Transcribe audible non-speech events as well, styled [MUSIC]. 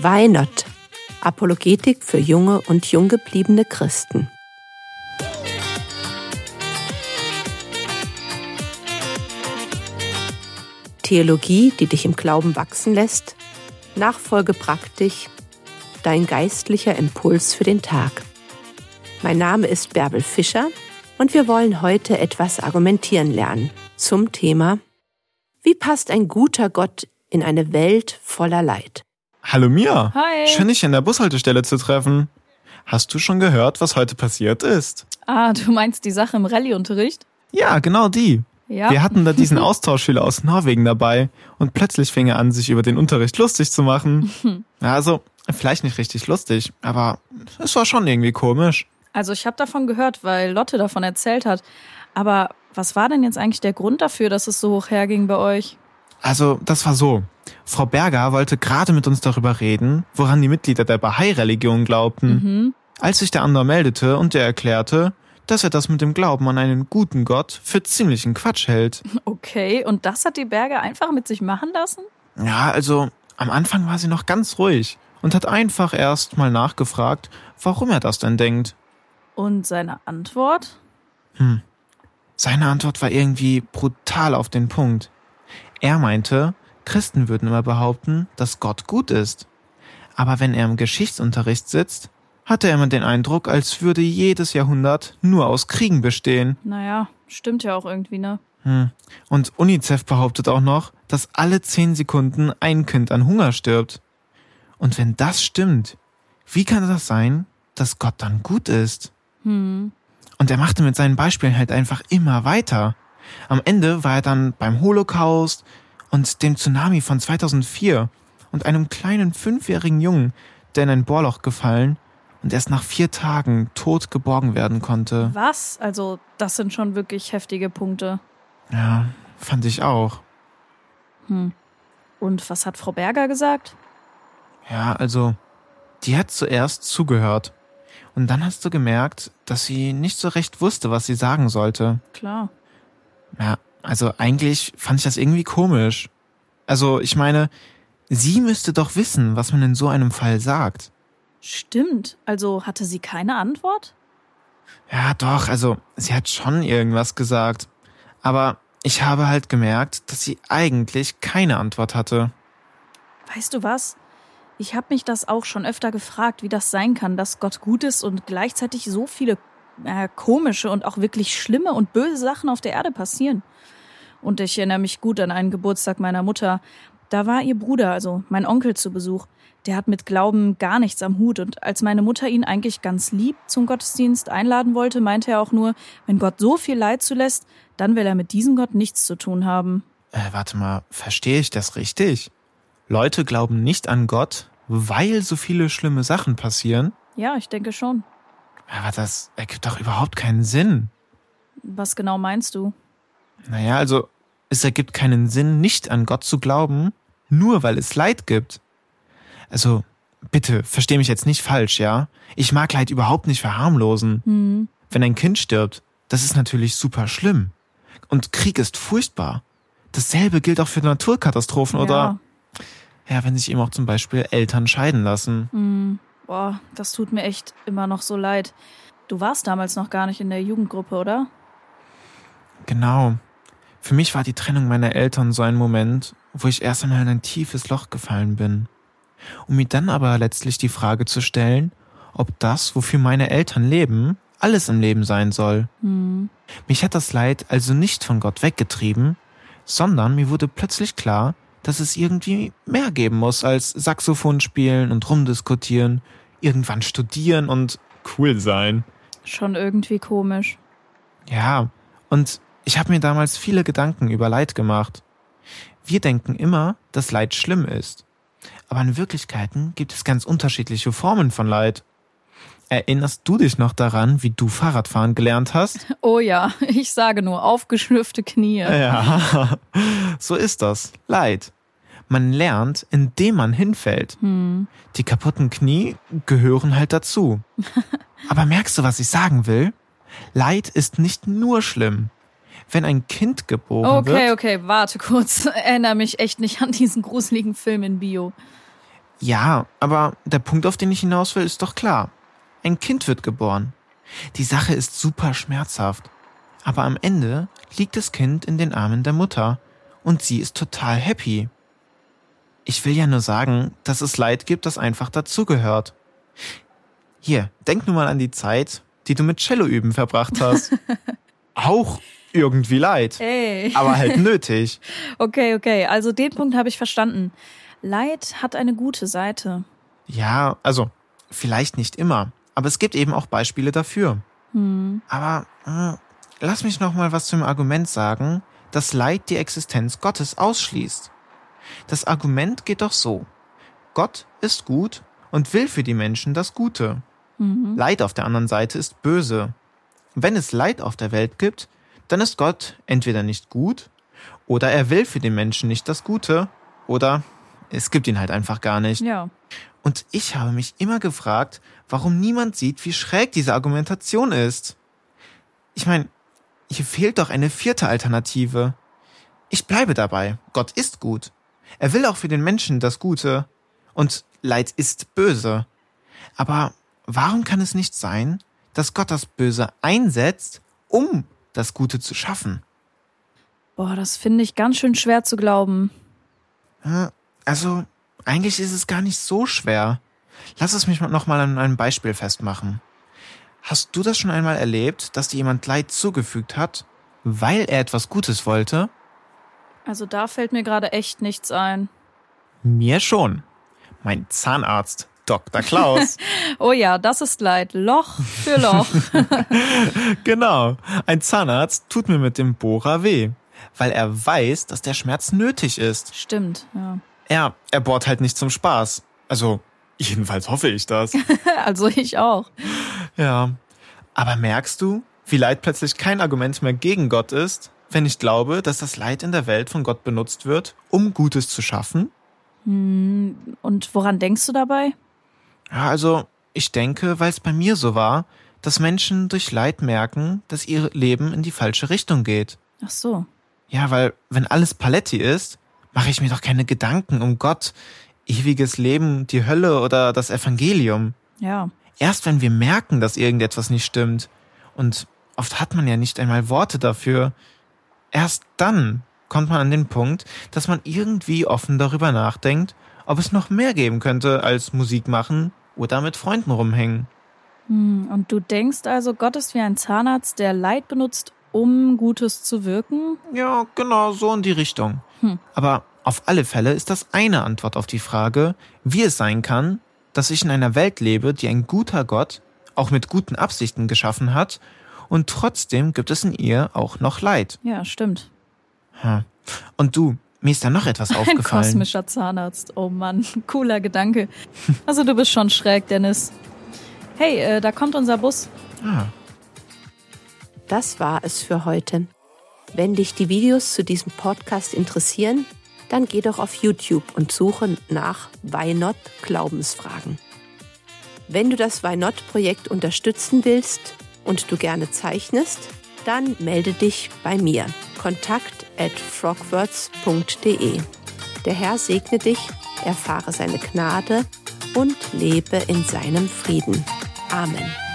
Why Not? Apologetik für junge und jung gebliebene Christen. Theologie, die dich im Glauben wachsen lässt, Nachfolge praktisch, dein geistlicher Impuls für den Tag. Mein Name ist Bärbel Fischer und wir wollen heute etwas argumentieren lernen zum Thema Wie passt ein guter Gott in eine Welt voller Leid? Hallo Mia. Hi. Schön, dich an der Bushaltestelle zu treffen. Hast du schon gehört, was heute passiert ist? Ah, du meinst die Sache im Rallye-Unterricht? Ja, genau die. Ja. Wir hatten da diesen [LAUGHS] Austauschschüler aus Norwegen dabei und plötzlich fing er an, sich über den Unterricht lustig zu machen. [LAUGHS] Also, vielleicht nicht richtig lustig, aber es war schon irgendwie komisch. Also ich habe davon gehört, weil Lotte davon erzählt hat. Aber was war denn jetzt eigentlich der Grund dafür, dass es so hoch herging bei euch? Also, das war so. Frau Berger wollte gerade mit uns darüber reden, woran die Mitglieder der Bahai-Religion glaubten. Mhm. Als sich der andere meldete und der erklärte, dass er das mit dem Glauben an einen guten Gott für ziemlichen Quatsch hält. Okay, und das hat die Berge einfach mit sich machen lassen? Ja, also am Anfang war sie noch ganz ruhig und hat einfach erst mal nachgefragt, warum er das denn denkt. Und seine Antwort? Seine Antwort war irgendwie brutal auf den Punkt. Er meinte, Christen würden immer behaupten, dass Gott gut ist. Aber wenn er im Geschichtsunterricht sitzt, hatte er immer den Eindruck, als würde jedes Jahrhundert nur aus Kriegen bestehen. Naja, stimmt ja auch irgendwie, ne? Hm. Und UNICEF behauptet auch noch, dass alle zehn Sekunden ein Kind an Hunger stirbt. Und wenn das stimmt, wie kann das sein, dass Gott dann gut ist? Hm. Und er machte mit seinen Beispielen halt einfach immer weiter. Am Ende war er dann beim Holocaust und dem Tsunami von 2004 und einem kleinen fünfjährigen Jungen, der in ein Bohrloch gefallen und erst nach vier Tagen tot geborgen werden konnte. Was? Also, das sind schon wirklich heftige Punkte. Ja, fand ich auch. Hm. Und was hat Frau Berger gesagt? Ja, also, die hat zuerst zugehört. Und dann hast du gemerkt, dass sie nicht so recht wusste, was sie sagen sollte. Klar. Ja, also eigentlich fand ich das irgendwie komisch. Also, ich meine, sie müsste doch wissen, was man in so einem Fall sagt. Stimmt. Also hatte sie keine Antwort? Ja, doch, also, sie hat schon irgendwas gesagt. Aber ich habe halt gemerkt, dass sie eigentlich keine Antwort hatte. Weißt du was? Ich habe mich das auch schon öfter gefragt, wie das sein kann, dass Gott gut ist und gleichzeitig so viele äh, komische und auch wirklich schlimme und böse Sachen auf der Erde passieren. Und ich erinnere mich gut an einen Geburtstag meiner Mutter. Da war ihr Bruder, also mein Onkel, zu Besuch. Der hat mit Glauben gar nichts am Hut. Und als meine Mutter ihn eigentlich ganz lieb zum Gottesdienst einladen wollte, meinte er auch nur, wenn Gott so viel Leid zulässt, dann will er mit diesem Gott nichts zu tun haben. Äh, warte mal, verstehe ich das richtig? Leute glauben nicht an Gott, weil so viele schlimme Sachen passieren? Ja, ich denke schon. Aber das ergibt doch überhaupt keinen Sinn. Was genau meinst du? Naja, also es ergibt keinen Sinn, nicht an Gott zu glauben, nur weil es Leid gibt. Also, bitte, versteh mich jetzt nicht falsch, ja? Ich mag Leid überhaupt nicht verharmlosen. Hm. Wenn ein Kind stirbt, das ist natürlich super schlimm. Und Krieg ist furchtbar. Dasselbe gilt auch für Naturkatastrophen oder, ja, wenn sich eben auch zum Beispiel Eltern scheiden lassen. Hm. Boah, das tut mir echt immer noch so leid. Du warst damals noch gar nicht in der Jugendgruppe, oder? Genau. Für mich war die Trennung meiner Eltern so ein Moment, wo ich erst einmal in ein tiefes Loch gefallen bin. Um mir dann aber letztlich die Frage zu stellen, ob das, wofür meine Eltern leben, alles im Leben sein soll. Hm. Mich hat das Leid also nicht von Gott weggetrieben, sondern mir wurde plötzlich klar, dass es irgendwie mehr geben muss als Saxophon spielen und rumdiskutieren, irgendwann studieren und cool sein. Schon irgendwie komisch. Ja, und ich habe mir damals viele Gedanken über Leid gemacht. Wir denken immer, dass Leid schlimm ist. Aber in Wirklichkeiten gibt es ganz unterschiedliche Formen von Leid. Erinnerst du dich noch daran, wie du Fahrradfahren gelernt hast? [LAUGHS] Oh ja, ich sage nur aufgeschürfte Knie. Ja, [LAUGHS] so ist das. Leid. Man lernt, indem man hinfällt. Hm. Die kaputten Knie gehören halt dazu. [LAUGHS] Aber merkst du, was ich sagen will? Leid ist nicht nur schlimm. Wenn ein Kind geboren wird. Okay, okay, warte kurz. [LAUGHS] Erinnere mich echt nicht an diesen gruseligen Film in Bio. Ja, aber der Punkt, auf den ich hinaus will, ist doch klar. Ein Kind wird geboren. Die Sache ist super schmerzhaft. Aber am Ende liegt das Kind in den Armen der Mutter und sie ist total happy. Ich will ja nur sagen, dass es Leid gibt, das einfach dazugehört. Hier, denk nur mal an die Zeit, die du mit Cello üben verbracht hast. [LAUGHS] Auch irgendwie Leid. Ey. Aber halt nötig. [LAUGHS] Okay, okay. Also den Punkt habe ich verstanden. Leid hat eine gute Seite. Ja, also vielleicht nicht immer, aber es gibt eben auch Beispiele dafür. Hm. Aber äh, lass mich noch mal was zum Argument sagen, dass Leid die Existenz Gottes ausschließt. Das Argument geht doch so. Gott ist gut und will für die Menschen das Gute. Mhm. Leid auf der anderen Seite ist böse. Wenn es Leid auf der Welt gibt, dann ist Gott entweder nicht gut oder er will für den Menschen nicht das Gute oder es gibt ihn halt einfach gar nicht. Ja. Und ich habe mich immer gefragt, warum niemand sieht, wie schräg diese Argumentation ist. Ich meine, hier fehlt doch eine vierte Alternative. Ich bleibe dabei. Gott ist gut. Er will auch für den Menschen das Gute. Und Leid ist böse. Aber warum kann es nicht sein, dass Gott das Böse einsetzt, um das Gute zu schaffen? Boah, das finde ich ganz schön schwer zu glauben. Also, eigentlich ist es gar nicht so schwer. Lass es mich noch mal an einem Beispiel festmachen. Hast du das schon einmal erlebt, dass dir jemand Leid zugefügt hat, weil er etwas Gutes wollte? Also da fällt mir gerade echt nichts ein. Mir schon. Mein Zahnarzt, Dr. Klaus. [LAUGHS] Oh ja, das ist Leid. Loch für Loch. [LAUGHS] [LAUGHS] genau. Ein Zahnarzt tut mir mit dem Bohrer weh, weil er weiß, dass der Schmerz nötig ist. Stimmt, ja. Ja, er bohrt halt nicht zum Spaß. Also, jedenfalls hoffe ich das. Also ich auch. Ja. Aber merkst du, wie Leid plötzlich kein Argument mehr gegen Gott ist, wenn ich glaube, dass das Leid in der Welt von Gott benutzt wird, um Gutes zu schaffen? Und woran denkst du dabei? Ja, also, ich denke, weil es bei mir so war, dass Menschen durch Leid merken, dass ihr Leben in die falsche Richtung geht. Ach so. Ja, weil wenn alles Paletti ist, mache ich mir doch keine Gedanken um Gott, ewiges Leben, die Hölle oder das Evangelium. Ja. Erst wenn wir merken, dass irgendetwas nicht stimmt, und oft hat man ja nicht einmal Worte dafür, erst dann kommt man an den Punkt, dass man irgendwie offen darüber nachdenkt, ob es noch mehr geben könnte als Musik machen oder mit Freunden rumhängen. Hm, Und du denkst also, Gott ist wie ein Zahnarzt, der Leid benutzt, um Gutes zu wirken? Ja, genau, so in die Richtung. Hm. Aber auf alle Fälle ist das eine Antwort auf die Frage, wie es sein kann, dass ich in einer Welt lebe, die ein guter Gott auch mit guten Absichten geschaffen hat, und trotzdem gibt es in ihr auch noch Leid. Ja, stimmt. Und du, mir ist da noch etwas [LAUGHS] Ein aufgefallen. kosmischer Zahnarzt. Oh Mann, cooler Gedanke. Also du bist schon schräg, Dennis. Hey, äh, da kommt unser Bus. Ah, Das war es für heute. Wenn dich die Videos zu diesem Podcast interessieren, dann geh doch auf YouTube und suche nach Why Not Glaubensfragen. Wenn du das Why Not Projekt unterstützen willst und du gerne zeichnest, dann melde dich bei mir. Kontakt at frogwords.de. Der Herr segne dich, erfahre seine Gnade und lebe in seinem Frieden. Amen.